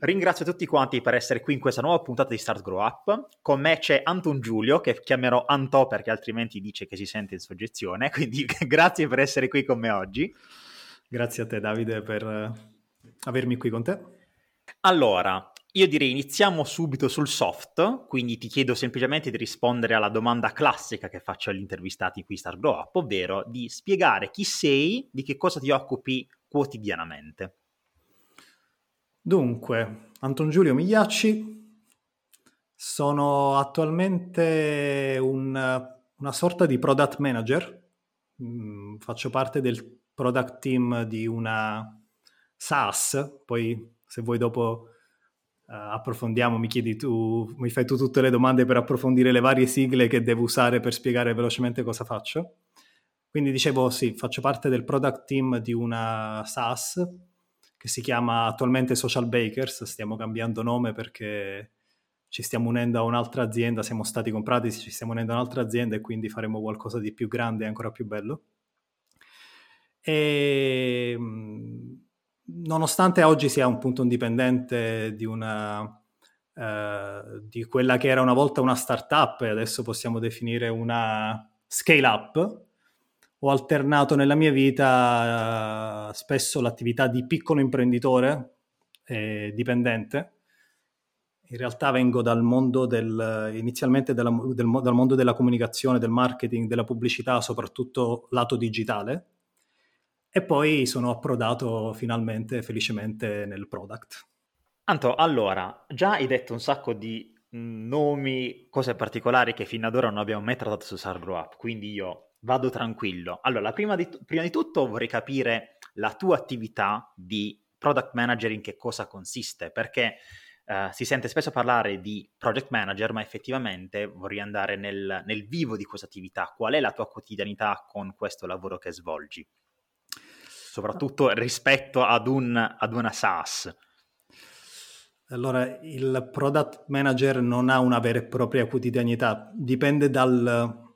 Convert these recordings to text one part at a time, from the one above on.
Ringrazio tutti quanti per essere qui in questa nuova puntata di Start Grow Up. Con me c'è Anton Giulio, che chiamerò Antò perché altrimenti dice che si sente in soggezione. Quindi grazie per essere qui con me oggi. Grazie a te Davide per eh, avermi qui con te. Allora, io direi iniziamo subito sul soft, quindi ti chiedo semplicemente di rispondere alla domanda classica che faccio agli intervistati qui Start Grow Up, ovvero di spiegare chi sei, di che cosa ti occupi quotidianamente. Dunque, Anton Giulio Migliacci, sono attualmente un, una sorta di product manager, mm, faccio parte del product team di una SaaS, poi se vuoi dopo uh, approfondiamo, mi chiedi tu, mi fai tu tutte le domande per approfondire le varie sigle che devo usare per spiegare velocemente cosa faccio. Quindi dicevo sì, faccio parte del product team di una SaaS che si chiama attualmente Social Bakers, stiamo cambiando nome perché ci stiamo unendo a un'altra azienda, siamo stati comprati, ci stiamo unendo a un'altra azienda e quindi faremo qualcosa di più grande e ancora più bello. E nonostante oggi sia un punto indipendente di una Uh, di quella che era una volta una startup e adesso possiamo definire una scale up, ho alternato nella mia vita uh, spesso l'attività di piccolo imprenditore e dipendente. In realtà vengo dal mondo del, inizialmente della, del, dal mondo della comunicazione, del marketing, della pubblicità, soprattutto lato digitale, e poi sono approdato finalmente, felicemente, nel product. Anto, allora, già hai detto un sacco di nomi, cose particolari che fino ad ora non abbiamo mai trattato su Sargrow Up, quindi io vado tranquillo. Allora, prima di, prima di tutto vorrei capire la tua attività di product manager in che cosa consiste, perché Uh, si sente spesso parlare di project manager, ma effettivamente vorrei andare nel, nel, vivo di questa attività. Qual è la tua quotidianità con questo lavoro che svolgi? Soprattutto rispetto ad, un, ad una SaaS. Allora, il product manager non ha una vera e propria quotidianità, dipende dal,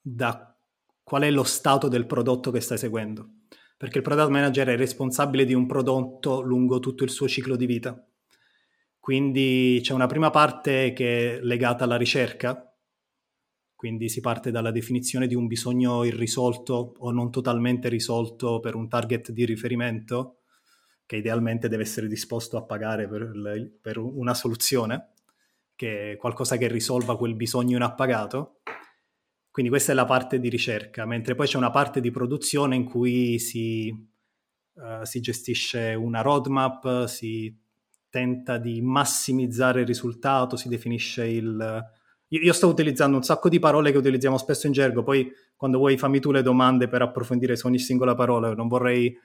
da qual è lo stato del prodotto che stai seguendo. Perché il product manager è responsabile di un prodotto lungo tutto il suo ciclo di vita. Quindi c'è una prima parte che è legata alla ricerca, quindi si parte dalla definizione di un bisogno irrisolto o non totalmente risolto per un target di riferimento, che idealmente deve essere disposto a pagare per, per una soluzione, che è qualcosa che risolva quel bisogno inappagato. Quindi questa è la parte di ricerca, mentre poi c'è una parte di produzione in cui si, uh, si gestisce una roadmap, si tenta di massimizzare il risultato, si definisce il... Io, io sto utilizzando un sacco di parole che utilizziamo spesso in gergo, poi quando vuoi fammi tu le domande per approfondire su ogni singola parola, non vorrei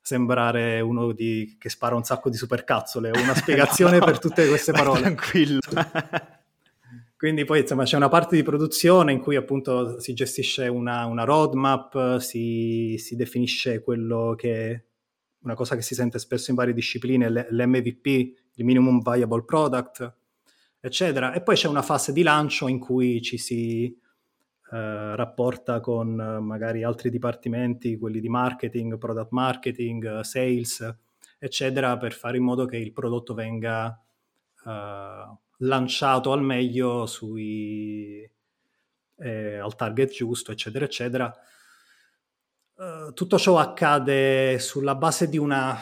sembrare uno di, che spara un sacco di supercazzole, ho una spiegazione no, per tutte queste parole. Tranquillo. Quindi poi insomma c'è una parte di produzione in cui appunto si gestisce una, una roadmap, si, si, definisce quello che una cosa che si sente spesso in varie discipline, l'MVP, il Minimum Viable Product, eccetera. E poi c'è una fase di lancio in cui ci si eh, rapporta con magari altri dipartimenti, quelli di marketing, product marketing, sales, eccetera, per fare in modo che il prodotto venga... Eh, lanciato al meglio sui, eh, al target giusto, eccetera, eccetera. Uh, tutto ciò accade sulla base di una,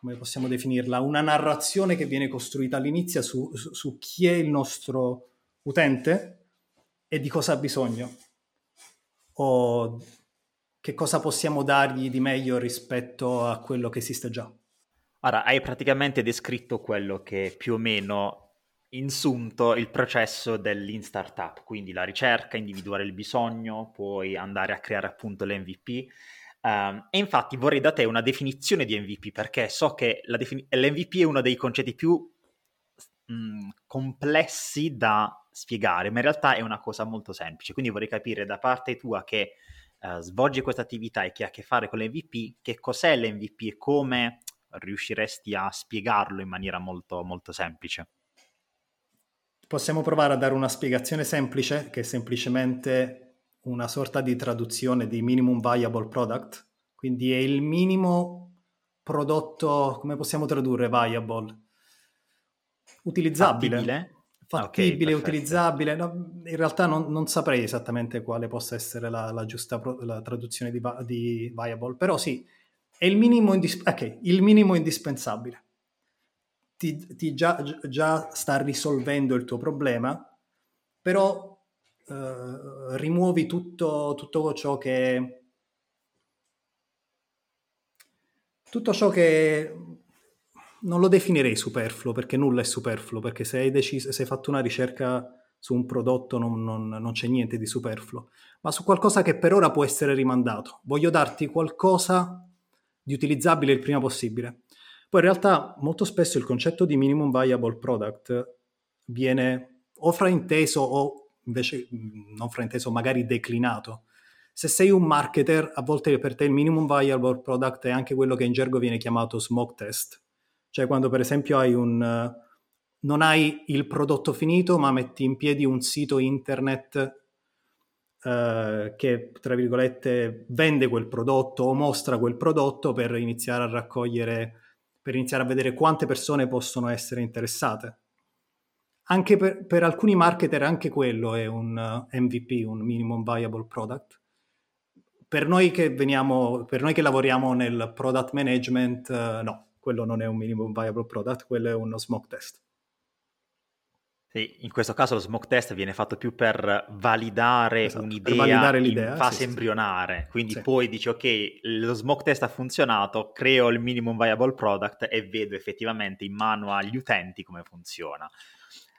come possiamo definirla, una narrazione che viene costruita all'inizio su, su, su chi è il nostro utente e di cosa ha bisogno o che cosa possiamo dargli di meglio rispetto a quello che esiste già. Ora, hai praticamente descritto quello che più o meno insunto il processo dell'in startup, quindi la ricerca, individuare il bisogno, poi andare a creare appunto l'MVP. Um, ehm, e infatti vorrei da te una definizione di MVP perché so che defini- l'MVP è uno dei concetti più mh, complessi da spiegare, ma in realtà è una cosa molto semplice. Quindi vorrei capire da parte tua che uh, svolgi questa attività e che ha a che fare con l'MVP, che cos'è l'MVP e come riusciresti a spiegarlo in maniera molto, molto semplice. Possiamo provare a dare una spiegazione semplice, che è semplicemente una sorta di traduzione di minimum viable product, quindi è il minimo prodotto, come possiamo tradurre viable? Utilizzabile. Fattibile? Fattibile, okay, utilizzabile. No, in realtà non, non, saprei esattamente quale possa essere la, la giusta pro, la traduzione di, di, viable, però sì, è il minimo, indis- okay, il minimo indispensabile. Ti, ti già, già sta risolvendo il tuo problema, però Uh, rimuovi tutto, tutto, ciò che tutto ciò che non lo definirei superfluo perché nulla è superfluo perché se hai, deciso, se hai fatto una ricerca su un prodotto non, non, non, c'è niente di superfluo ma su qualcosa che per ora può essere rimandato. Voglio darti qualcosa di utilizzabile il prima possibile poi in realtà molto spesso il concetto di minimum viable product viene o frainteso o invece non frainteso, magari declinato. Se sei un marketer, a volte per te il minimum viable product è anche quello che in gergo viene chiamato smoke test. Cioè quando per esempio hai un... non hai il prodotto finito, ma metti in piedi un sito internet Uh, che tra virgolette vende quel prodotto o mostra quel prodotto per iniziare a raccogliere, per iniziare a vedere quante persone possono essere interessate anche per, per, alcuni marketer anche quello è un eh, MVP, un minimum viable product. Per noi che veniamo, per noi che lavoriamo nel product management, uh, no, quello non è un minimum viable product, quello è uno smoke test. In questo caso lo smoke test viene fatto più per validare esatto, un'idea per validare in fase sì, embrionare, sì. quindi sì. poi dici ok, lo smoke test ha funzionato, creo il minimum viable product e vedo effettivamente in mano agli utenti come funziona.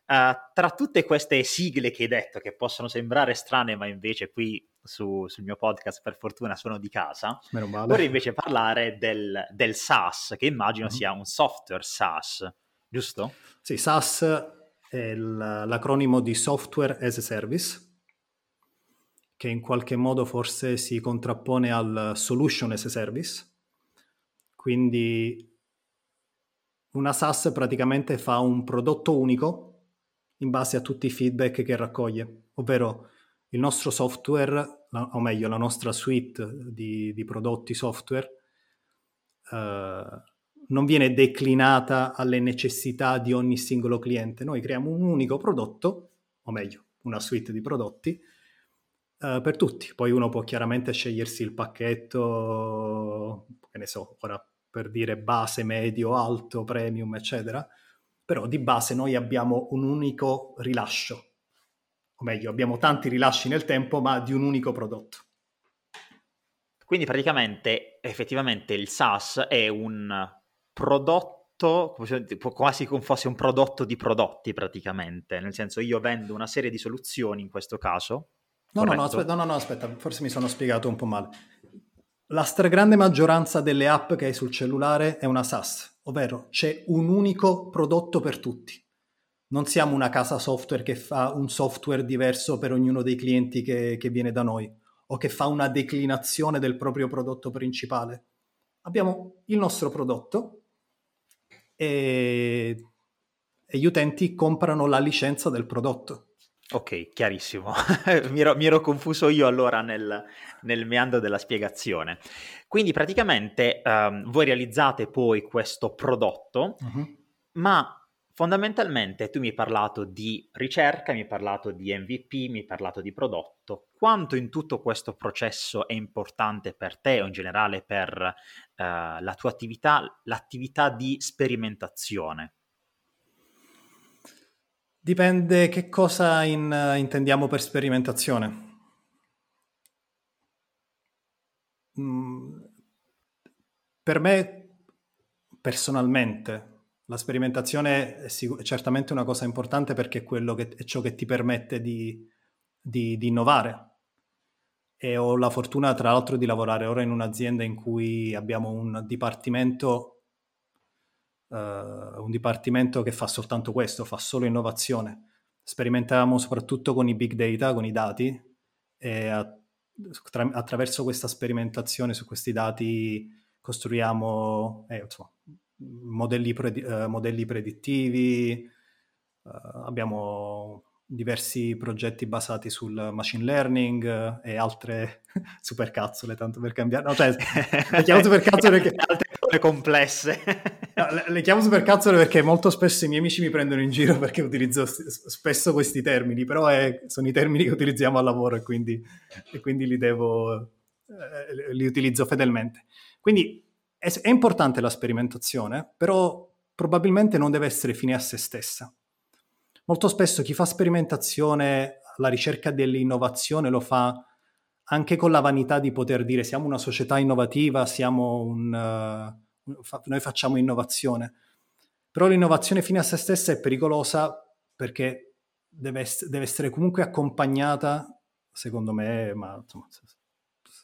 Uh, tra tutte queste sigle che hai detto, che possono sembrare strane, ma invece qui su, sul mio podcast per fortuna sono di casa, vorrei invece parlare del, del SaaS, che immagino mm-hmm. sia un software SaaS, giusto? Sì, SaaS è l'acronimo di Software as a Service, che in qualche modo forse si contrappone al Solution as a Service. Quindi una SaaS praticamente fa un prodotto unico in base a tutti i feedback che raccoglie, ovvero il nostro software, o meglio la nostra suite di, di prodotti software, eh, non viene declinata alle necessità di ogni singolo cliente. Noi creiamo un unico prodotto, o meglio, una suite di prodotti, eh, per tutti. Poi uno può chiaramente scegliersi il pacchetto, che ne so, ora per dire base, medio, alto, premium, eccetera però di base noi abbiamo un unico rilascio, o meglio, abbiamo tanti rilasci nel tempo, ma di un unico prodotto. Quindi praticamente, effettivamente, il SaaS è un prodotto, quasi come fosse un prodotto di prodotti praticamente, nel senso io vendo una serie di soluzioni in questo caso. No, no, no, aspetta, no, no, aspetta, forse mi sono spiegato un po' male. La stragrande maggioranza delle app che hai sul cellulare è una SaaS, ovvero c'è un unico prodotto per tutti. Non siamo una casa software che fa un software diverso per ognuno dei clienti che, che viene da noi o che fa una declinazione del proprio prodotto principale. Abbiamo il nostro prodotto e, e gli utenti comprano la licenza del prodotto. Ok, chiarissimo. mi, ero, mi, ero, confuso io allora nel, nel meandro della spiegazione. Quindi praticamente um, voi realizzate poi questo prodotto, uh-huh. ma fondamentalmente tu mi hai parlato di ricerca, mi hai parlato di MVP, mi hai parlato di prodotto. Quanto in tutto questo processo è importante per te o in generale per uh, la tua attività, l'attività di sperimentazione? Dipende che cosa in, intendiamo per sperimentazione. Mm, per me, personalmente, la sperimentazione è sic- certamente una cosa importante perché è, che, è ciò che ti permette di, di, di innovare. E ho la fortuna, tra l'altro, di lavorare ora in un'azienda in cui abbiamo un dipartimento uh, un dipartimento che fa soltanto questo, fa solo innovazione. sperimentavamo soprattutto con i big data, con i dati, e a, tra, attraverso questa sperimentazione su questi dati costruiamo eh, insomma, modelli, pre, uh, modelli, predittivi, uh, abbiamo diversi progetti basati sul machine learning e altre supercazzole, tanto per cambiare. No, cioè, le chiamo supercazzole perché... altre cose complesse. no, le, le, chiamo supercazzole perché molto spesso i miei amici mi prendono in giro perché utilizzo spesso questi termini, però è, sono i termini che utilizziamo al lavoro e quindi, e quindi li devo... Eh, li utilizzo fedelmente. Quindi è, è importante la sperimentazione, però probabilmente non deve essere fine a se stessa molto spesso chi fa sperimentazione, la ricerca dell'innovazione lo fa anche con la vanità di poter dire siamo una società innovativa, un, uh, fa, noi facciamo innovazione. Però l'innovazione fine a se stessa è pericolosa perché deve, ess- deve essere comunque accompagnata, secondo me, ma insomma,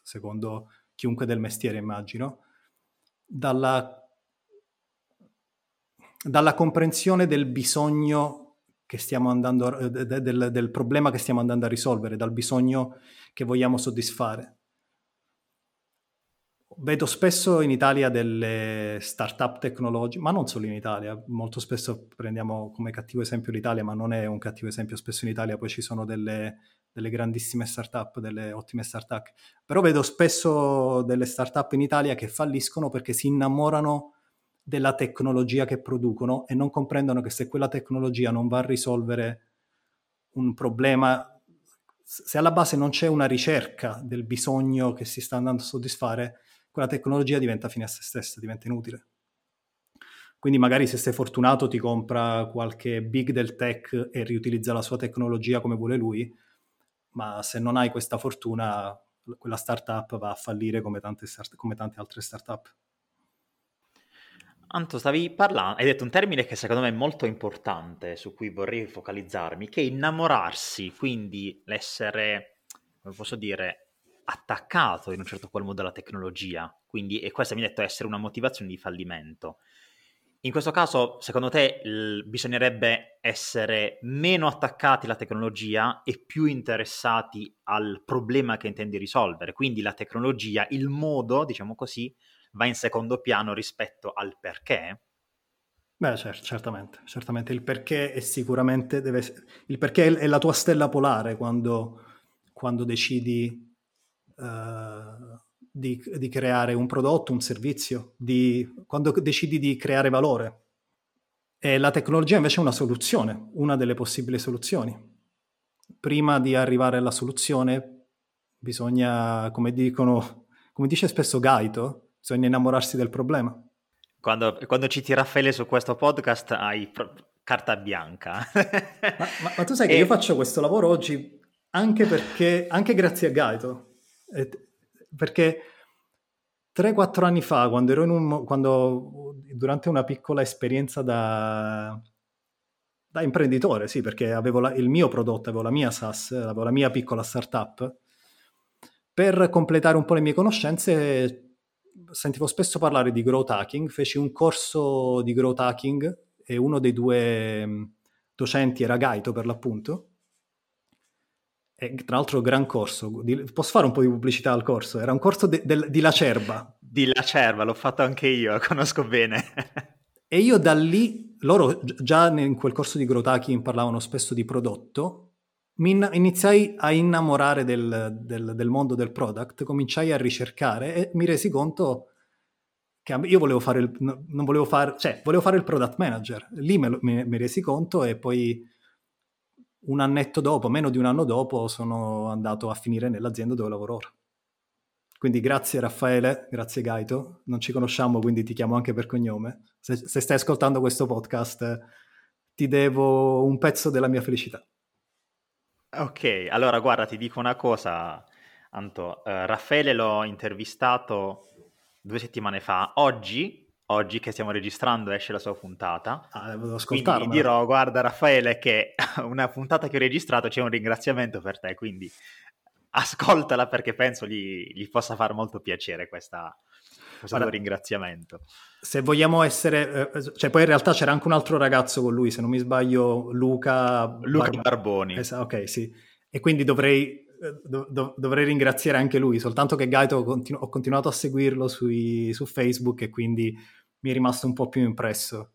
secondo chiunque del mestiere immagino, dalla, dalla comprensione del bisogno che stiamo andando, eh, del, del problema che stiamo andando a risolvere, dal bisogno che vogliamo soddisfare. Vedo spesso in Italia delle start-up tecnologiche, ma non solo in Italia, molto spesso prendiamo come cattivo esempio l'Italia, ma non è un cattivo esempio, spesso in Italia poi ci sono delle, delle grandissime start-up, delle ottime start-up, però vedo spesso delle start-up in Italia che falliscono perché si innamorano della tecnologia che producono e non comprendono che se quella tecnologia non va a risolvere un problema, se alla base non c'è una ricerca del bisogno che si sta andando a soddisfare, quella tecnologia diventa fine a se stessa, diventa inutile. Quindi magari se sei fortunato ti compra qualche big del tech e riutilizza la sua tecnologia come vuole lui, ma se non hai questa fortuna, quella startup va a fallire come tante, start- come tante altre startup. Anto, stavi parlando, hai detto un termine che secondo me è molto importante, su cui vorrei focalizzarmi, che è innamorarsi, quindi l'essere, come posso dire, attaccato in un certo qual modo alla tecnologia. Quindi, e questo mi ha detto essere una motivazione di fallimento. In questo caso, secondo te, l- bisognerebbe essere meno attaccati alla tecnologia e più interessati al problema che intendi risolvere. Quindi la tecnologia, il modo, diciamo così, va in secondo piano rispetto al perché? Beh, certo, certamente, certamente. Il perché è sicuramente deve, il perché è la tua stella polare quando, quando decidi uh, di, di, creare un prodotto, un servizio, di, quando decidi di creare valore. E la tecnologia invece è una soluzione, una delle possibili soluzioni. Prima di arrivare alla soluzione bisogna, come dicono, come dice spesso Gaito, bisogna innamorarsi del problema. Quando, quando citi Raffaele su questo podcast hai pro- carta bianca. ma, ma, ma, tu sai che e... io faccio questo lavoro oggi anche perché, anche grazie a Gaito, perché 3-4 anni fa, quando ero in un, quando, durante una piccola esperienza da, da imprenditore, sì, perché avevo la, il mio prodotto, avevo la mia SaaS, avevo la mia piccola startup, per completare un po' le mie conoscenze sentivo spesso parlare di growth hacking, feci un corso di growth hacking e uno dei due mm, docenti era Gaito per l'appunto. E tra l'altro gran corso, posso fare un po' di pubblicità al corso? Era un corso de, de, di Lacerba. Di Lacerba, l'ho fatto anche io, conosco bene. e io da lì, loro già in quel corso di growth hacking parlavano spesso di prodotto, mi iniziai a innamorare del, del, del, mondo del product, cominciai a ricercare e mi resi conto che io volevo fare il, non volevo fare, cioè, volevo fare il product manager. Lì me, me, mi resi conto e poi un annetto dopo, meno di un anno dopo, sono andato a finire nell'azienda dove lavoro ora. Quindi grazie Raffaele, grazie Gaito, non ci conosciamo quindi ti chiamo anche per cognome. Se, se stai ascoltando questo podcast ti devo un pezzo della mia felicità. Ok, allora guarda, ti dico una cosa, Anto. Uh, Raffaele l'ho intervistato due settimane fa. Oggi, oggi che stiamo registrando, esce la sua puntata. Ah, devo ascoltarla. Quindi dirò, guarda Raffaele, che una puntata che ho registrato c'è un ringraziamento per te, quindi ascoltala perché penso gli, gli possa far molto piacere questa, questo Ora, ringraziamento. Se vogliamo essere, eh, cioè poi in realtà c'era anche un altro ragazzo con lui, se non mi sbaglio, Luca, Luca Bar- Barboni. Es- ok, sì. E quindi dovrei, eh, do- do- dovrei ringraziare anche lui, soltanto che Gaito continu- ho continuato a seguirlo sui, su Facebook e quindi mi è rimasto un po' più impresso.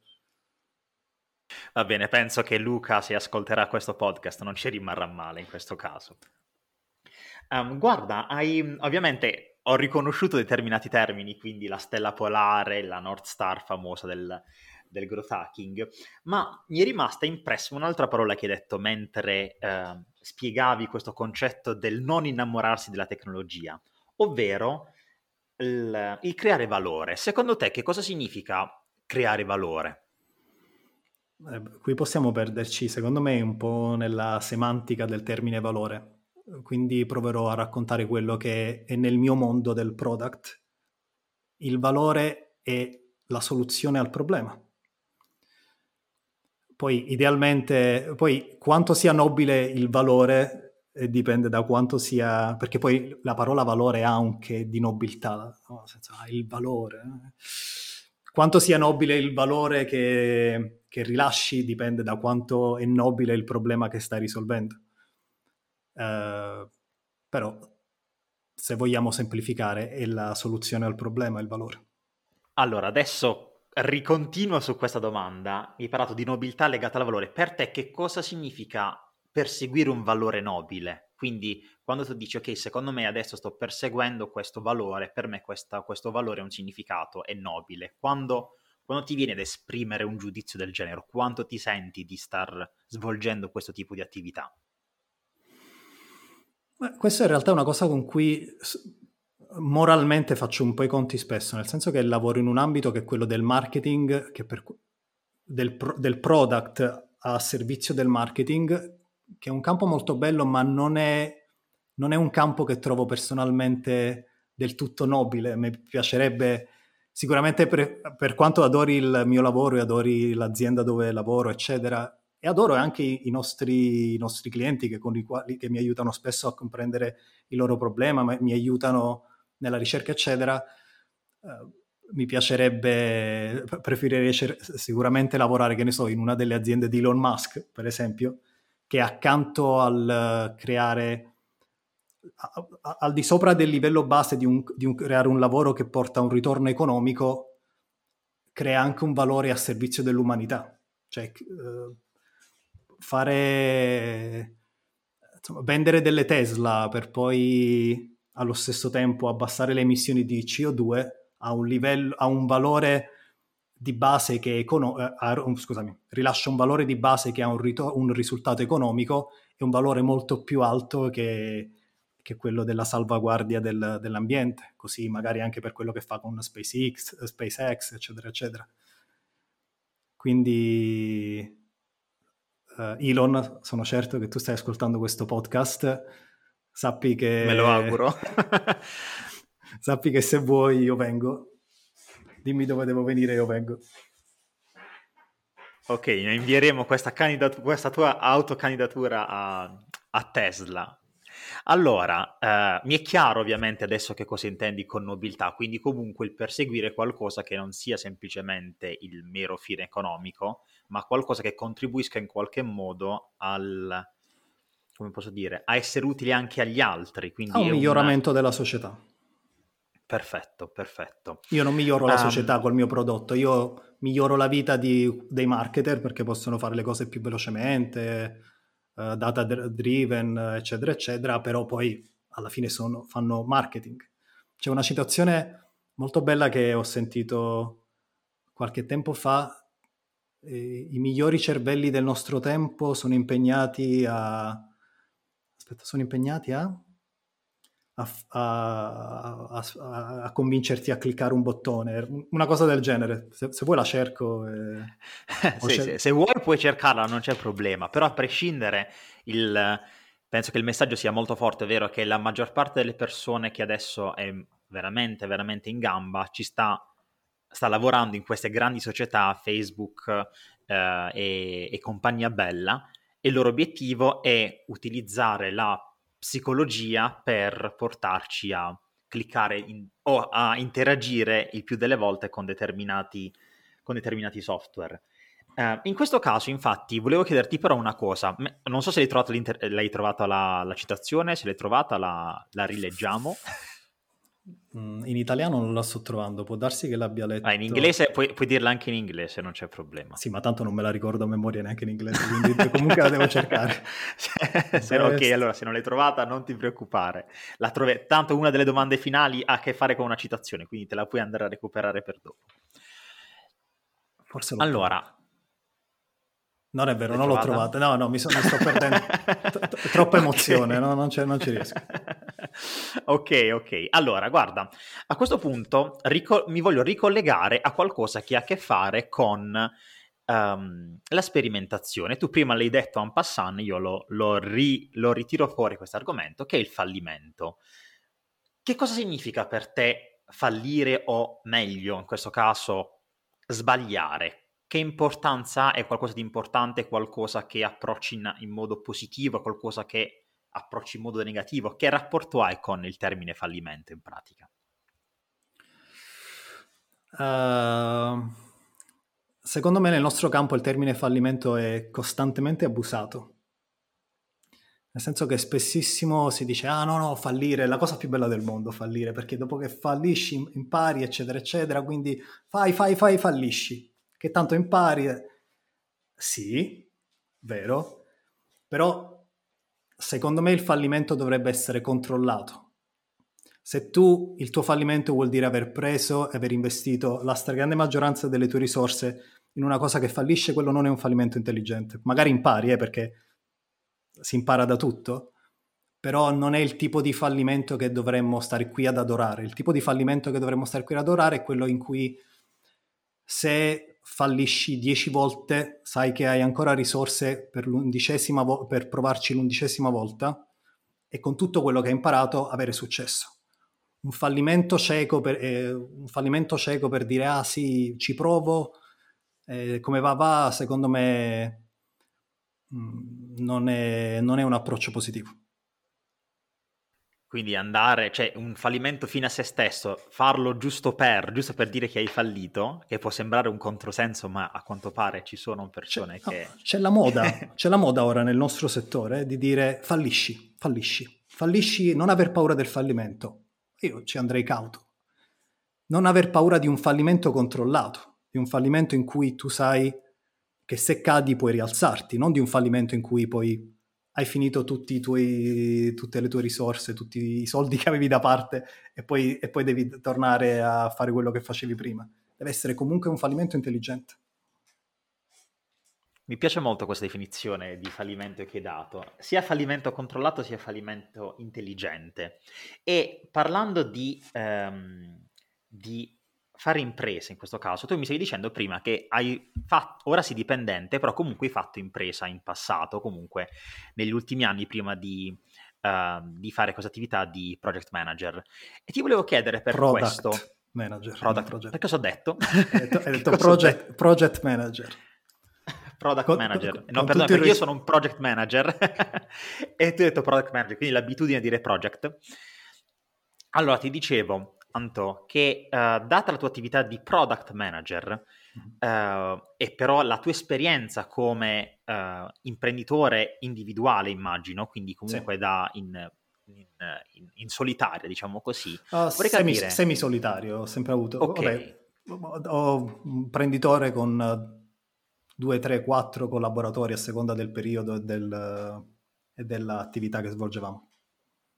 Va bene, penso che Luca, se ascolterà questo podcast, non ci rimarrà male in questo caso. Um, guarda, hai, ovviamente ho riconosciuto determinati termini, quindi la stella polare, la North Star famosa del, del growth hacking, ma mi è rimasta impressa un'altra parola che hai detto mentre eh, spiegavi questo concetto del non innamorarsi della tecnologia, ovvero il, il creare valore. Secondo te che cosa significa creare valore? Eh, qui possiamo perderci, secondo me, un po' nella semantica del termine valore. Quindi proverò a raccontare quello che è nel mio mondo del product. Il valore è la soluzione al problema. Poi idealmente, poi quanto sia nobile il valore dipende da quanto sia, perché poi la parola valore ha anche di nobiltà, no? senso, ah, il valore. Eh. Quanto sia nobile il valore che, che rilasci dipende da quanto è nobile il problema che stai risolvendo. Uh, però, se vogliamo semplificare, è la soluzione al problema il valore. Allora, adesso ricontinuo su questa domanda. Hai parlato di nobiltà legata al valore. Per te che cosa significa perseguire un valore nobile? Quindi quando tu dici ok, secondo me adesso sto perseguendo questo valore, per me questa, questo valore ha un significato, è nobile. Quando, quando ti viene ad esprimere un giudizio del genere, quanto ti senti di star svolgendo questo tipo di attività? Questa in realtà è una cosa con cui moralmente faccio un po' i conti spesso, nel senso che lavoro in un ambito che è quello del marketing, per, del, del product a servizio del marketing, che è un campo molto bello, ma non è, non è un campo che trovo personalmente del tutto nobile. Mi piacerebbe sicuramente per, per, quanto adori il mio lavoro e adori l'azienda dove lavoro, eccetera, e adoro anche i nostri, i nostri clienti che, con i quali, che mi aiutano spesso a comprendere il loro problema, ma mi aiutano nella ricerca, eccetera, eh, mi piacerebbe, preferirei sicuramente lavorare, che ne so, in una delle aziende di Elon Musk, per esempio, che accanto al creare, al di sopra del livello base di, un, di un, creare un lavoro che porta a un ritorno economico, crea anche un valore a servizio dell'umanità. Cioè, eh, fare, insomma, vendere delle Tesla per poi allo stesso tempo abbassare le emissioni di CO2 a un, livello, a un valore di base che econo- eh, scusami, rilascia un valore di base che ha un, ritor- un, risultato economico e un valore molto più alto che, che quello della salvaguardia del, dell'ambiente, così magari anche per quello che fa con SpaceX, SpaceX eccetera, eccetera. Quindi, uh, Elon, sono certo che tu stai ascoltando questo podcast sappi che... Me lo auguro. sappi che se vuoi io vengo. Dimmi dove devo venire, io vengo. Ok, invieremo questa, candidat- questa tua autocandidatura a, a Tesla. Allora, eh, mi è chiaro ovviamente adesso che cosa intendi con nobiltà, quindi comunque il perseguire qualcosa che non sia semplicemente il mero fine economico, ma qualcosa che contribuisca in qualche modo al, come posso dire, a essere utili anche agli altri. Quindi a un miglioramento una... della società. Perfetto, perfetto. Io non miglioro la um, società col mio prodotto, io miglioro la vita di, dei marketer perché possono fare le cose più velocemente, uh, data driven, eccetera, eccetera, però poi alla fine sono, fanno marketing. C'è una citazione molto bella che ho sentito qualche tempo fa, eh, i migliori cervelli del nostro tempo sono impegnati a aspetta, sono impegnati a, a, a, a, convincerti a cliccare un bottone, una cosa del genere. Se, se vuoi la cerco. Eh, sì, cer- sì. Se vuoi puoi cercarla, non c'è problema, però a prescindere il, penso che il messaggio sia molto forte, è vero che la maggior parte delle persone che adesso è veramente, veramente in gamba ci sta, sta lavorando in queste grandi società, Facebook eh, e, e compagnia bella, e il loro obiettivo è utilizzare la psicologia per portarci a cliccare in, o a interagire il più delle volte con determinati, con determinati software. Uh, in questo caso, infatti, volevo chiederti però una cosa. Non so se l'hai, trovato l'hai trovata la, la, citazione, se l'hai trovata la, la rileggiamo. Mm, in italiano non la sto trovando, può darsi che l'abbia letta. Ah, in inglese puoi, puoi, dirla anche in inglese, non c'è problema. Sì, ma tanto non me la ricordo a memoria neanche in inglese, quindi comunque la devo cercare. se, ok, allora se non l'hai trovata non ti preoccupare. La trovi... Tanto una delle domande finali ha a che fare con una citazione, quindi te la puoi andare a recuperare per dopo. Forse l'ho Allora. Non è vero, L'hai non trovata? l'ho trovata. No, no, mi, so, mi sto perdendo. Troppa emozione, no? non, non, ci riesco. ok, ok. Allora, guarda, a questo punto rico- mi voglio ricollegare a qualcosa che ha a che fare con um, la sperimentazione. Tu prima l'hai detto en passant, io lo, lo, ri- lo ritiro fuori questo argomento, che è il fallimento. Che cosa significa per te fallire o meglio, in questo caso, sbagliare? Che importanza? È qualcosa di importante, qualcosa che approcci in, in modo positivo, qualcosa che approcci in modo negativo? Che rapporto hai con il termine fallimento in pratica? Uh, secondo me nel nostro campo il termine fallimento è costantemente abusato. Nel senso che spessissimo si dice, ah no, no, fallire è la cosa più bella del mondo, fallire, perché dopo che fallisci impari, eccetera, eccetera, quindi fai, fai, fai, fallisci che tanto impari. Sì, vero, però secondo me il fallimento dovrebbe essere controllato. Se tu il tuo fallimento vuol dire aver preso e aver investito la stragrande maggioranza delle tue risorse in una cosa che fallisce, quello non è un fallimento intelligente. Magari impari, eh, perché si impara da tutto, però non è il tipo di fallimento che dovremmo stare qui ad adorare. Il tipo di fallimento che dovremmo stare qui ad adorare è quello in cui se fallisci dieci volte, sai che hai ancora risorse per, l'undicesima vo- per provarci l'undicesima volta e con tutto quello che hai imparato avere successo. Un fallimento cieco per, eh, un fallimento cieco per dire ah sì, ci provo, eh, come va va, secondo me mh, mm, non, è, non è un approccio positivo. Quindi andare, cioè un fallimento fino a se stesso, farlo giusto per, giusto per dire che hai fallito, che può sembrare un controsenso, ma a quanto pare ci sono persone c'è, che... No, c'è la moda, c'è la moda ora nel nostro settore di dire fallisci, fallisci, fallisci, non aver paura del fallimento. Io ci andrei cauto. Non aver paura di un fallimento controllato, di un fallimento in cui tu sai che se cadi puoi rialzarti, non di un fallimento in cui poi hai finito tuoi, tutte le tue risorse, tutti i soldi che avevi da parte e poi, e poi devi tornare a fare quello che facevi prima. Deve essere comunque un fallimento intelligente. Mi piace molto questa definizione di fallimento che hai dato, sia fallimento controllato sia fallimento intelligente. E parlando di, um, di fare impresa in questo caso, tu mi stai dicendo prima che hai fatto, ora sei dipendente, però comunque hai fatto impresa in passato, comunque negli ultimi anni prima di, uh, di fare questa attività di project manager. E ti volevo chiedere per product questo... Manager, product, project. Perché cosa ho detto? Hai detto, hai detto project, detto? project, manager. Product con, manager. Con, no, con perdono, perché io sono un project manager e tu hai detto product manager, quindi l'abitudine a dire project. Allora, ti dicevo, Anto, che uh, data la tua attività di product manager uh, e però la tua esperienza come uh, imprenditore individuale, immagino, quindi comunque sì. da in, in, in, in, solitaria, diciamo così. Uh, semi, semi-solitario, ho sempre avuto. Okay. Vabbè, ho un imprenditore con due, tre, quattro collaboratori a seconda del periodo e, del, e dell'attività che svolgevamo.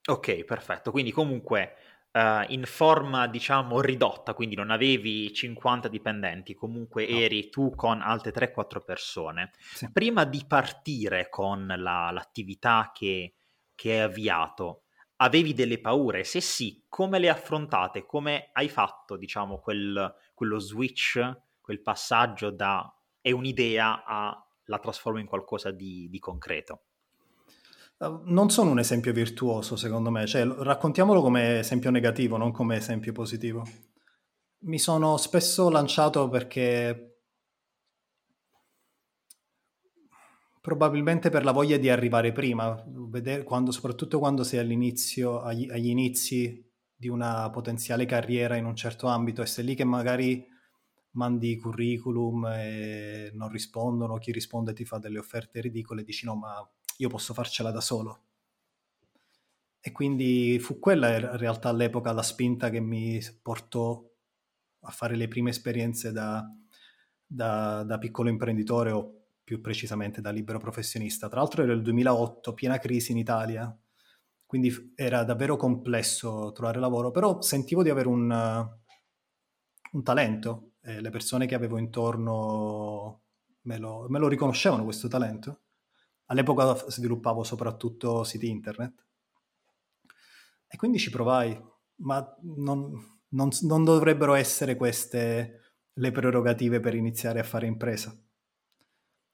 Ok, perfetto. Quindi comunque uh, in forma diciamo ridotta, quindi non avevi 50 dipendenti, comunque no. eri tu con altre 3-4 persone. Sì. Prima di partire con la, l'attività che, che hai avviato, avevi delle paure? Se sì, come le affrontate? Come hai fatto, diciamo, quel, quello switch, quel passaggio da è un'idea a la trasformo in qualcosa di, di concreto? Ehm, non sono un esempio virtuoso, secondo me, cioè, raccontiamolo come esempio negativo, non come esempio positivo. Mi sono spesso lanciato perché probabilmente per la voglia di arrivare prima, quando, soprattutto quando sei all'inizio, agli, agli inizi di una potenziale carriera in un certo ambito e se lì che magari mandi curriculum e non rispondono, chi risponde ti fa delle offerte ridicole, dici no ma io posso farcela da solo. E quindi fu quella in realtà all'epoca la spinta che mi portò a fare le prime esperienze da, da, da piccolo imprenditore o più precisamente da libero professionista. Tra l'altro era il 2008, piena crisi in Italia, quindi era davvero complesso trovare lavoro, però sentivo di avere un, un talento e le persone che avevo intorno me lo, me lo riconoscevano questo talento. All'epoca sviluppavo soprattutto siti internet e quindi ci provai, ma non, non, non dovrebbero essere queste le prerogative per iniziare a fare impresa.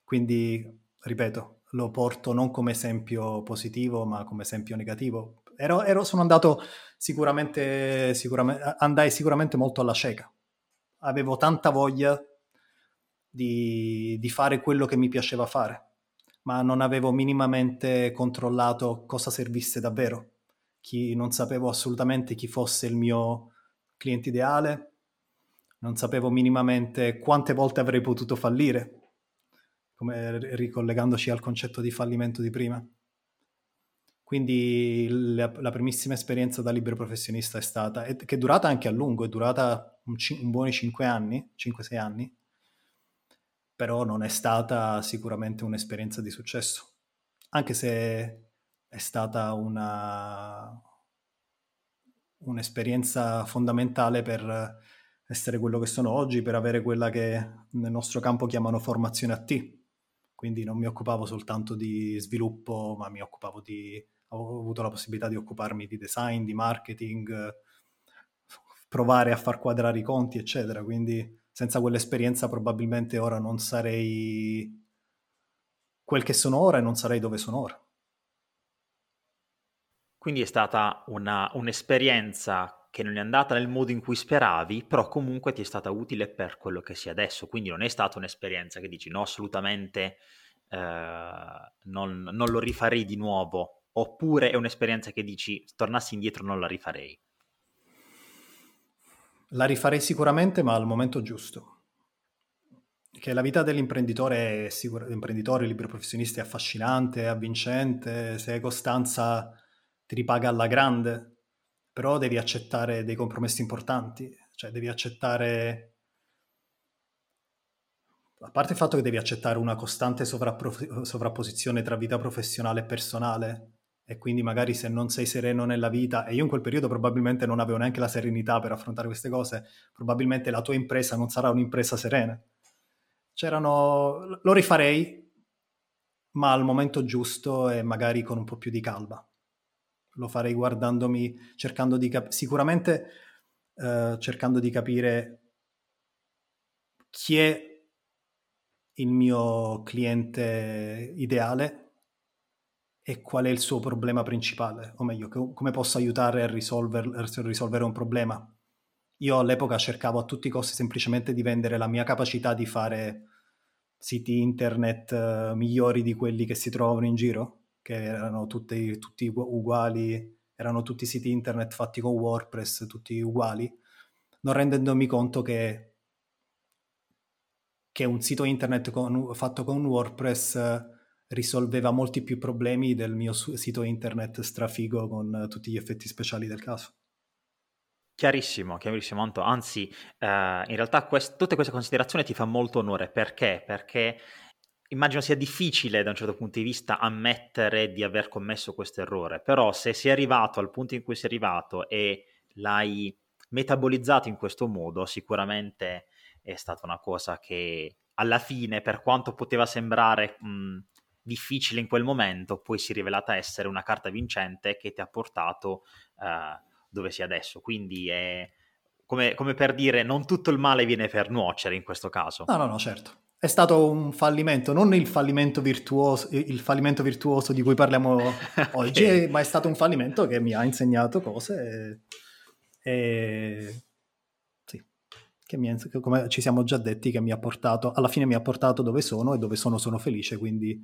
Quindi, ripeto, lo porto non come esempio positivo, ma come esempio negativo. Ero, ero, sono andato sicuramente, sicuramente, andai sicuramente molto alla cieca. Avevo tanta voglia di, di fare quello che mi piaceva fare, ma non avevo minimamente controllato cosa servisse davvero. Chi, non sapevo assolutamente chi fosse il mio cliente ideale, non sapevo minimamente quante volte avrei potuto fallire, come ricollegandoci al concetto di fallimento di prima. Quindi la, la primissima esperienza da libero professionista è stata, che è durata anche a lungo, è durata un, un buoni 5 anni, 5-6 anni, però non è stata sicuramente un'esperienza di successo, anche se è stata una, un'esperienza fondamentale per essere quello che sono oggi, per avere quella che nel nostro campo chiamano formazione a T. Quindi non mi occupavo soltanto di sviluppo, ma mi occupavo di... ho avuto la possibilità di occuparmi di design, di marketing, provare a far quadrare i conti, eccetera. Quindi senza quell'esperienza probabilmente ora non sarei quel che sono ora e non sarei dove sono ora. Quindi è stata una, un'esperienza che non è andata nel modo in cui speravi, però comunque ti è stata utile per quello che sei adesso. Quindi non è stata un'esperienza che dici no, assolutamente eh, non, non lo rifarei di nuovo, oppure è un'esperienza che dici tornassi indietro non la rifarei. La rifarei sicuramente, ma al momento giusto. Che la vita dell'imprenditore, sicur- imprenditore libero professionista è affascinante, è avvincente, se hai costanza ti ripaga alla grande, però devi accettare dei compromessi importanti, cioè devi accettare a parte il fatto che devi accettare una costante sovrapposizione tra vita professionale e personale, e quindi magari se non sei sereno nella vita, e io in quel periodo probabilmente non avevo neanche la serenità per affrontare queste cose, probabilmente la tua impresa non sarà un'impresa serena. C'erano, lo rifarei, ma al momento giusto e magari con un po' più di calma lo farei guardandomi, cercando di capire, sicuramente eh, cercando di capire chi è il mio cliente ideale e qual è il suo problema principale, o meglio, come posso aiutare a, risolver, a risolvere un problema. Io all'epoca cercavo a tutti i costi semplicemente di vendere la mia capacità di fare siti internet uh, migliori di quelli che si trovano in giro che erano tutti, tutti uguali, erano tutti siti internet fatti con WordPress, tutti uguali, non rendendomi conto che, che un sito internet con, fatto con WordPress risolveva molti più problemi del mio sito internet strafigo con tutti gli effetti speciali del caso. Chiarissimo, chiarissimo Anto, anzi eh, in realtà quest- tutte queste considerazioni ti fanno molto onore, perché? Perché immagino sia difficile da un certo punto di vista ammettere di aver commesso questo errore, però se sei arrivato al punto in cui sei arrivato e l'hai metabolizzato in questo modo, sicuramente è stata una cosa che alla fine, per quanto poteva sembrare mh, difficile in quel momento, poi si è rivelata essere una carta vincente che ti ha portato uh, dove sei adesso. Quindi è come, come per dire, non tutto il male viene per nuocere in questo caso. No, no, no, certo è stato un fallimento, non il fallimento virtuoso, il fallimento virtuoso di cui parliamo oggi, ma è stato un fallimento che mi ha insegnato cose e, e che mi, come ci siamo già detti, che mi ha portato, alla fine mi ha portato dove sono e dove sono sono felice, quindi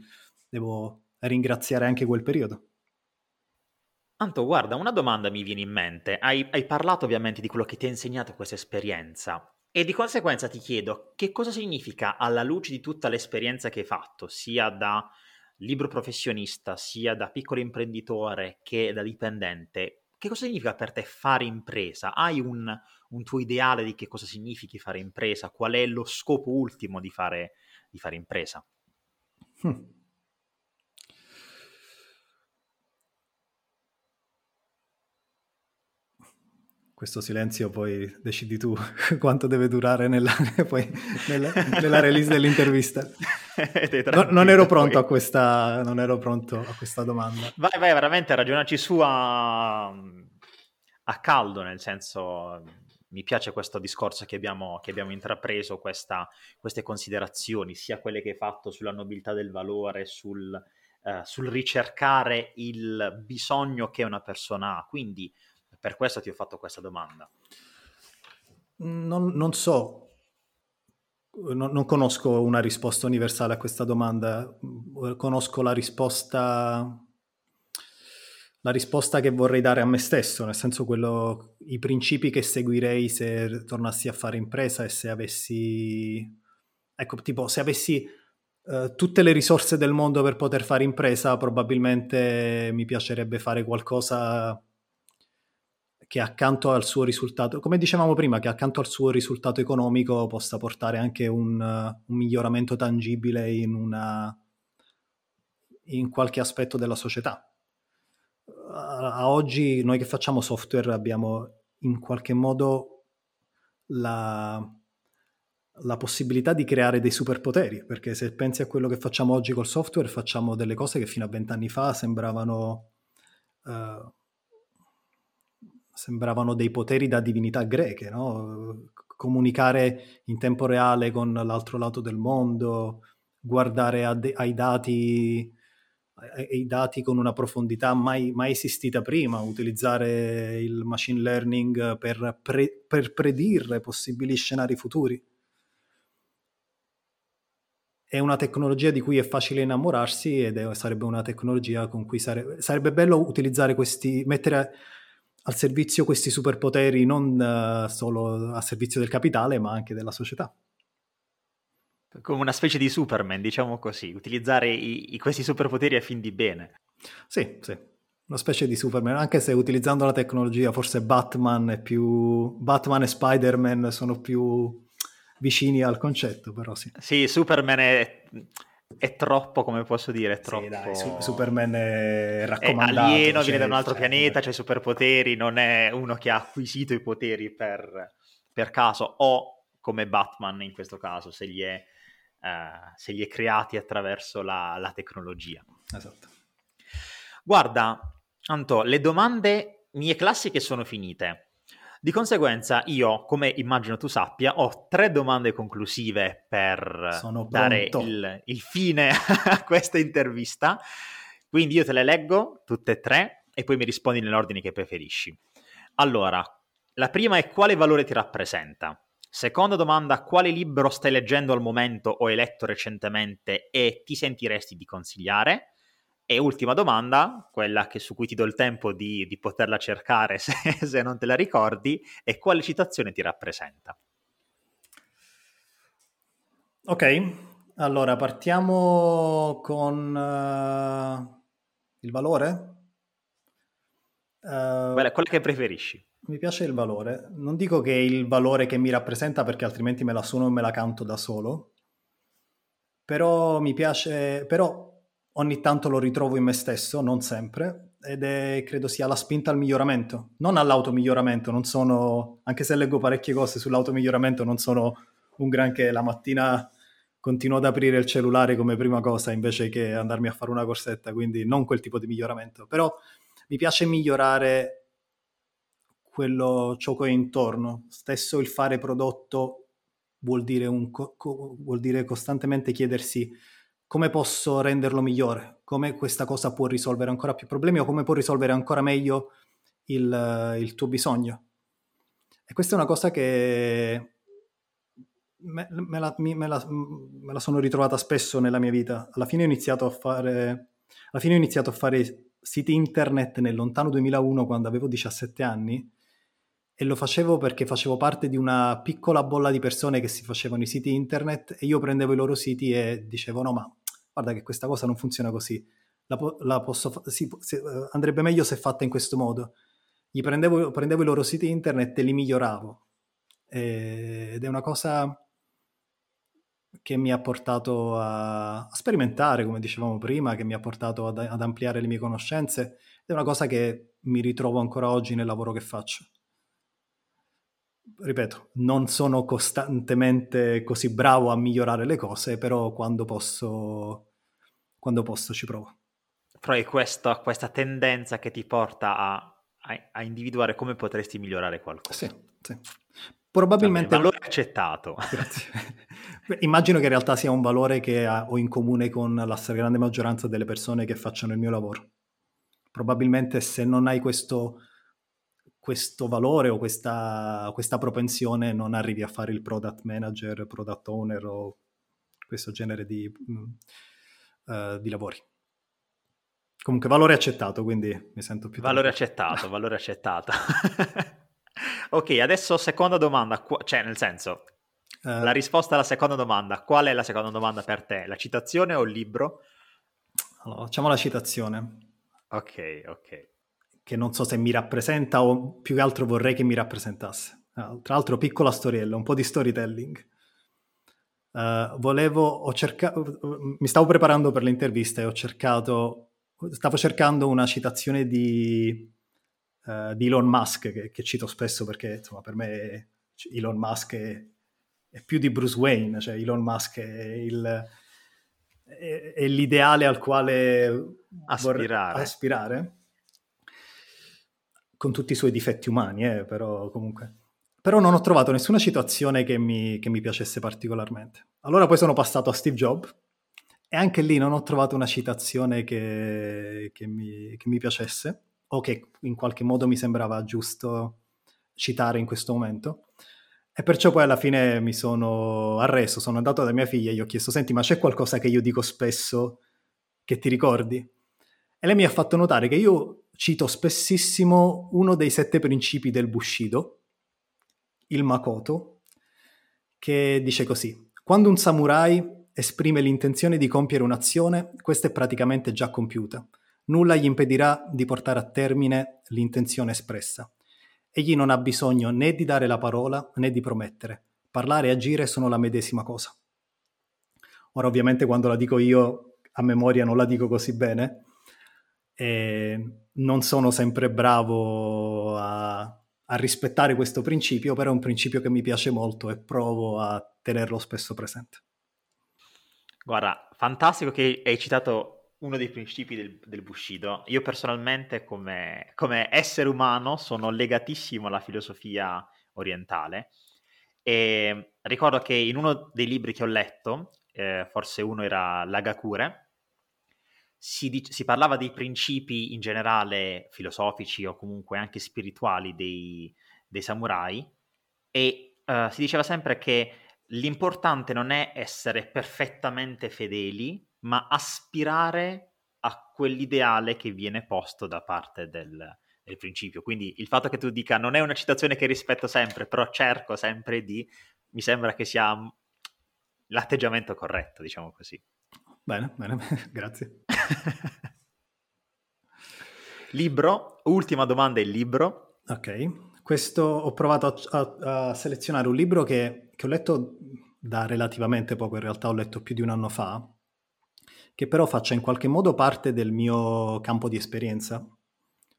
devo ringraziare anche quel periodo. Anto, guarda, una domanda mi viene in mente. Hai, hai parlato ovviamente di quello che ti ha insegnato questa esperienza e di conseguenza ti chiedo che cosa significa alla luce di tutta l'esperienza che hai fatto, sia da libro professionista, sia da piccolo imprenditore che da dipendente, che cosa significa per te fare impresa? Hai un, un tuo ideale di che cosa significhi fare impresa? Qual è lo scopo ultimo di fare, di fare impresa? Hmm. Questo silenzio poi decidi tu quanto deve durare nella, poi, nella, nella release dell'intervista. no, non, ero pronto a questa, non ero pronto a questa domanda. Vai, vai, veramente ragionarci su a, a caldo, nel senso mi piace questo discorso che abbiamo, che abbiamo intrapreso, questa, queste considerazioni, sia quelle che hai fatto sulla nobiltà del valore, sul, uh, sul ricercare il bisogno che una persona ha. Quindi per questo ti ho fatto questa domanda. Non, non so, non, non, conosco una risposta universale a questa domanda, conosco la risposta, la risposta che vorrei dare a me stesso, nel senso quello, i principi che seguirei se tornassi a fare impresa e se avessi, ecco, tipo, se avessi uh, tutte le risorse del mondo per poter fare impresa, probabilmente mi piacerebbe fare qualcosa che accanto al suo risultato, come dicevamo prima, che accanto al suo risultato economico possa portare anche un, un miglioramento tangibile in, una, in qualche aspetto della società. A, a oggi noi che facciamo software abbiamo in qualche modo la, la possibilità di creare dei superpoteri, perché se pensi a quello che facciamo oggi col software, facciamo delle cose che fino a vent'anni fa sembravano uh, sembravano dei poteri da divinità greche, no? comunicare in tempo reale con l'altro lato del mondo, guardare de- ai, dati, ai, dati, con una profondità mai, mai, esistita prima, utilizzare il machine learning per, pre- per predire possibili scenari futuri. È una tecnologia di cui è facile innamorarsi ed è, sarebbe una tecnologia con cui sare- sarebbe bello utilizzare questi, mettere al servizio questi superpoteri non uh, solo a servizio del capitale, ma anche della società. Come una specie di Superman, diciamo così, utilizzare i, i, questi superpoteri a fin di bene. Sì, sì, una specie di Superman, anche se utilizzando la tecnologia forse Batman, è più... Batman e Spider-Man sono più vicini al concetto, però sì. Sì, Superman è è troppo, come posso dire, è troppo... Sì, dai, Superman è raccomandato. È alieno, cioè, viene da un altro cioè, pianeta, c'ha i superpoteri, non è uno che ha acquisito i poteri per, per caso, o come Batman in questo caso, se li è, uh, se li è creati attraverso la, la tecnologia. Esatto. Guarda, Anto, le domande mie classiche sono finite. Di conseguenza io, come immagino tu sappia, ho tre domande conclusive per Sono dare il, il fine a questa intervista. Quindi io te le leggo tutte e tre e poi mi rispondi nell'ordine che preferisci. Allora, la prima è quale valore ti rappresenta? Seconda domanda, quale libro stai leggendo al momento o hai letto recentemente e ti sentiresti di consigliare? E ultima domanda, quella che, su cui ti do il tempo di, di poterla cercare se, se, non te la ricordi, è quale citazione ti rappresenta? Ok, allora partiamo con uh, il valore. Uh, quella, quella che preferisci. Mi piace il valore. Non dico che è il valore che mi rappresenta perché altrimenti me la suono e me la canto da solo. Però mi piace, però ogni tanto lo ritrovo in me stesso, non sempre, ed è, credo sia la spinta al miglioramento, non all'automiglioramento, non sono, anche se leggo parecchie cose sull'automiglioramento, non sono un granché, la mattina continuo ad aprire il cellulare come prima cosa invece che andarmi a fare una corsetta, quindi non quel tipo di miglioramento, però mi piace migliorare quello ciò che ho intorno, stesso il fare prodotto vuol dire, un, vuol dire costantemente chiedersi come posso renderlo migliore, come questa cosa può risolvere ancora più problemi o come può risolvere ancora meglio il, il tuo bisogno. E questa è una cosa che me, me, la, me, la, me, la, sono ritrovata spesso nella mia vita. Alla fine ho iniziato a fare, alla fine ho iniziato a fare siti internet nel lontano 2001 quando avevo 17 anni e lo facevo perché facevo parte di una piccola bolla di persone che si facevano i siti internet e io prendevo i loro siti e dicevo no ma guarda che questa cosa non funziona così, la, la posso, sì, se, eh, andrebbe meglio se fatta in questo modo. Gli prendevo, prendevo i loro siti internet e li miglioravo. E, ed è una cosa che mi ha portato a, a, sperimentare, come dicevamo prima, che mi ha portato ad, ad ampliare le mie conoscenze. Ed è una cosa che mi ritrovo ancora oggi nel lavoro che faccio ripeto, non sono costantemente così bravo a migliorare le cose, però quando posso, quando posso ci provo. Però è questa, questa tendenza che ti porta a, a, a, individuare come potresti migliorare qualcosa. Sì, sì. Probabilmente... Vabbè, valore accettato. Grazie. Immagino che in realtà sia un valore che ho in comune con la stragrande maggioranza delle persone che facciano il mio lavoro. Probabilmente se non hai questo questo valore o questa, questa, propensione non arrivi a fare il product manager, product owner o questo genere di, uh, di lavori. Comunque valore accettato, quindi mi sento più... Valore accettato, valore accettato. ok, adesso seconda domanda, cioè nel senso, uh, la risposta alla seconda domanda, qual è la seconda domanda per te? La citazione o il libro? Allora, facciamo la citazione. Ok, ok che non so se mi rappresenta o più che altro vorrei che mi rappresentasse. Uh, tra l'altro, piccola storiella, un po' di storytelling. Uh, volevo, ho cercato, mi stavo preparando per l'intervista e ho cercato, stavo cercando una citazione di, uh, di Elon Musk, che, che, cito spesso perché insomma per me Elon Musk è, è, più di Bruce Wayne, cioè Elon Musk è, il, è, è l'ideale al quale aspirare. aspirare con tutti i suoi difetti umani, eh, però comunque. Però non ho trovato nessuna citazione che mi, che mi piacesse particolarmente. Allora poi sono passato a Steve Jobs e anche lì non ho trovato una citazione che, che, mi, che mi piacesse o che in qualche modo mi sembrava giusto citare in questo momento. E perciò poi alla fine mi sono arreso, sono andato da mia figlia e gli ho chiesto, senti, ma c'è qualcosa che io dico spesso che ti ricordi? E lei mi ha fatto notare che io cito spessissimo uno dei sette principi del Bushido, il Makoto, che dice così: Quando un samurai esprime l'intenzione di compiere un'azione, questa è praticamente già compiuta. Nulla gli impedirà di portare a termine l'intenzione espressa. Egli non ha bisogno né di dare la parola né di promettere. Parlare e agire sono la medesima cosa. Ora, ovviamente, quando la dico io a memoria non la dico così bene, e non sono sempre bravo a, a, rispettare questo principio, però è un principio che mi piace molto e provo a tenerlo spesso presente. Guarda, fantastico che hai citato uno dei principi del, del Bushido. Io personalmente come, come, essere umano sono legatissimo alla filosofia orientale e ricordo che in uno dei libri che ho letto, eh, forse uno era L'Agakure, si, dice, si, parlava dei principi in generale filosofici o comunque anche spirituali dei, dei samurai e uh, si diceva sempre che l'importante non è essere perfettamente fedeli, ma aspirare a quell'ideale che viene posto da parte del, del principio. Quindi il fatto che tu dica non è una citazione che rispetto sempre, però cerco sempre di, mi sembra che sia l'atteggiamento corretto, diciamo così. Bene, bene, grazie. libro, ultima domanda, il libro. Ok, questo ho provato a, a, a selezionare un libro che, che, ho letto da relativamente poco, in realtà ho letto più di un anno fa, che però faccia in qualche modo parte del mio campo di esperienza,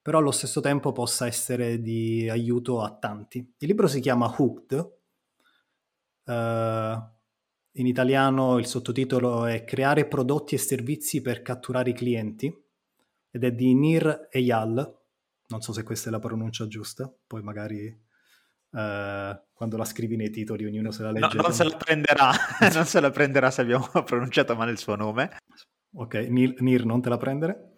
però allo stesso tempo possa essere di aiuto a tanti. Il libro si chiama Hooked, uh, in italiano il sottotitolo è Creare prodotti e servizi per catturare i clienti ed è di Nir Eyal. Non so se questa è la pronuncia giusta, poi magari uh, quando la scrivi nei titoli ognuno se la legge. No, non se la prenderà, non se la prenderà se abbiamo pronunciato male il suo nome. Ok, Nir, Nir non te la prendere.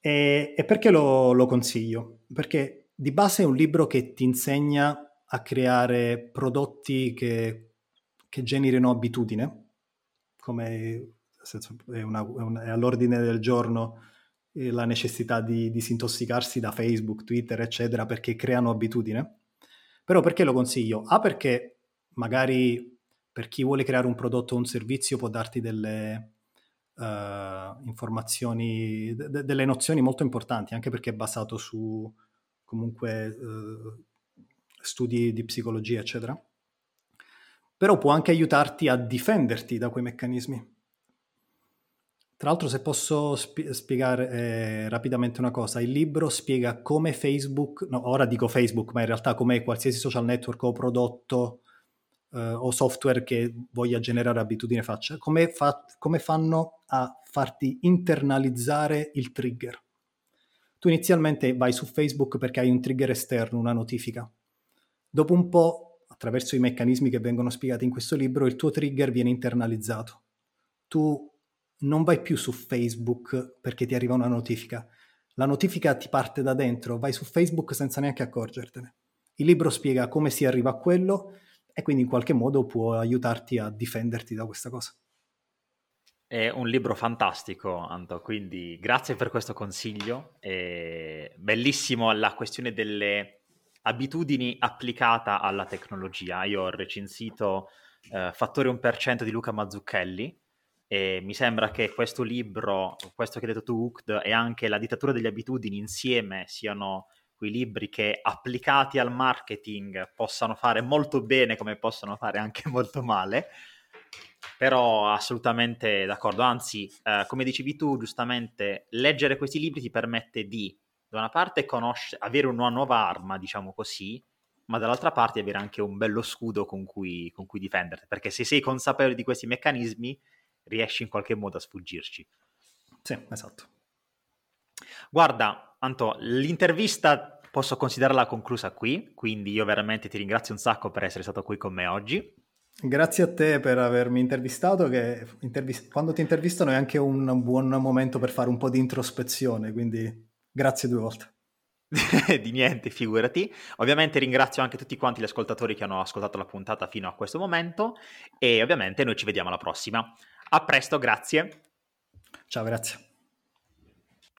E, e perché lo, lo consiglio? Perché di base è un libro che ti insegna a creare prodotti che che generino abitudine, come è, una, è, all'ordine del giorno eh, la necessità di disintossicarsi da Facebook, Twitter, eccetera, perché creano abitudine. Però perché lo consiglio? A perché magari per chi vuole creare un prodotto o un servizio può darti delle uh, informazioni, de- delle nozioni molto importanti, anche perché è basato su comunque uh, studi di psicologia, eccetera. Però può anche aiutarti a difenderti da quei meccanismi. Tra l'altro, se posso spi- spiegare eh, rapidamente una cosa, il libro spiega come Facebook, no, ora dico Facebook, ma in realtà come qualsiasi social network o prodotto eh, o software che voglia generare abitudine faccia, come, fa- come fanno a farti internalizzare il trigger. Tu inizialmente vai su Facebook perché hai un trigger esterno, una notifica. Dopo un po', attraverso i meccanismi che vengono spiegati in questo libro, il tuo trigger viene internalizzato. Tu non vai più su Facebook perché ti arriva una notifica. La notifica ti parte da dentro, vai su Facebook senza neanche accorgertene. Il libro spiega come si arriva a quello e quindi in qualche modo può aiutarti a difenderti da questa cosa. È un libro fantastico, Anto, quindi grazie per questo consiglio. È bellissimo la questione delle abitudini applicata alla tecnologia. Io ho recensito eh, Fattore 1% di Luca Mazzucchelli, e mi sembra che questo libro, questo che hai detto tu, Hooked, e anche La dittatura delle abitudini insieme siano quei libri che applicati al marketing possano fare molto bene come possono fare anche molto male. Però assolutamente d'accordo, anzi, eh, come dicevi tu, giustamente, leggere questi libri ti permette di, da una parte, conoscere, avere una nuova arma, diciamo così, ma dall'altra parte avere anche un bello scudo con cui, con cui difenderti, perché se sei consapevole di questi meccanismi, riesci in qualche modo a sfuggirci. Sì, esatto. Guarda, Anto, l'intervista posso considerarla conclusa qui, quindi io veramente ti ringrazio un sacco per essere stato qui con me oggi. Grazie a te per avermi intervistato, che intervist- quando ti intervistano è anche un buon momento per fare un po' di introspezione, quindi grazie due volte. di niente, figurati. Ovviamente ringrazio anche tutti quanti gli ascoltatori che hanno ascoltato la puntata fino a questo momento e ovviamente noi ci vediamo alla prossima. A presto, grazie. Ciao, grazie.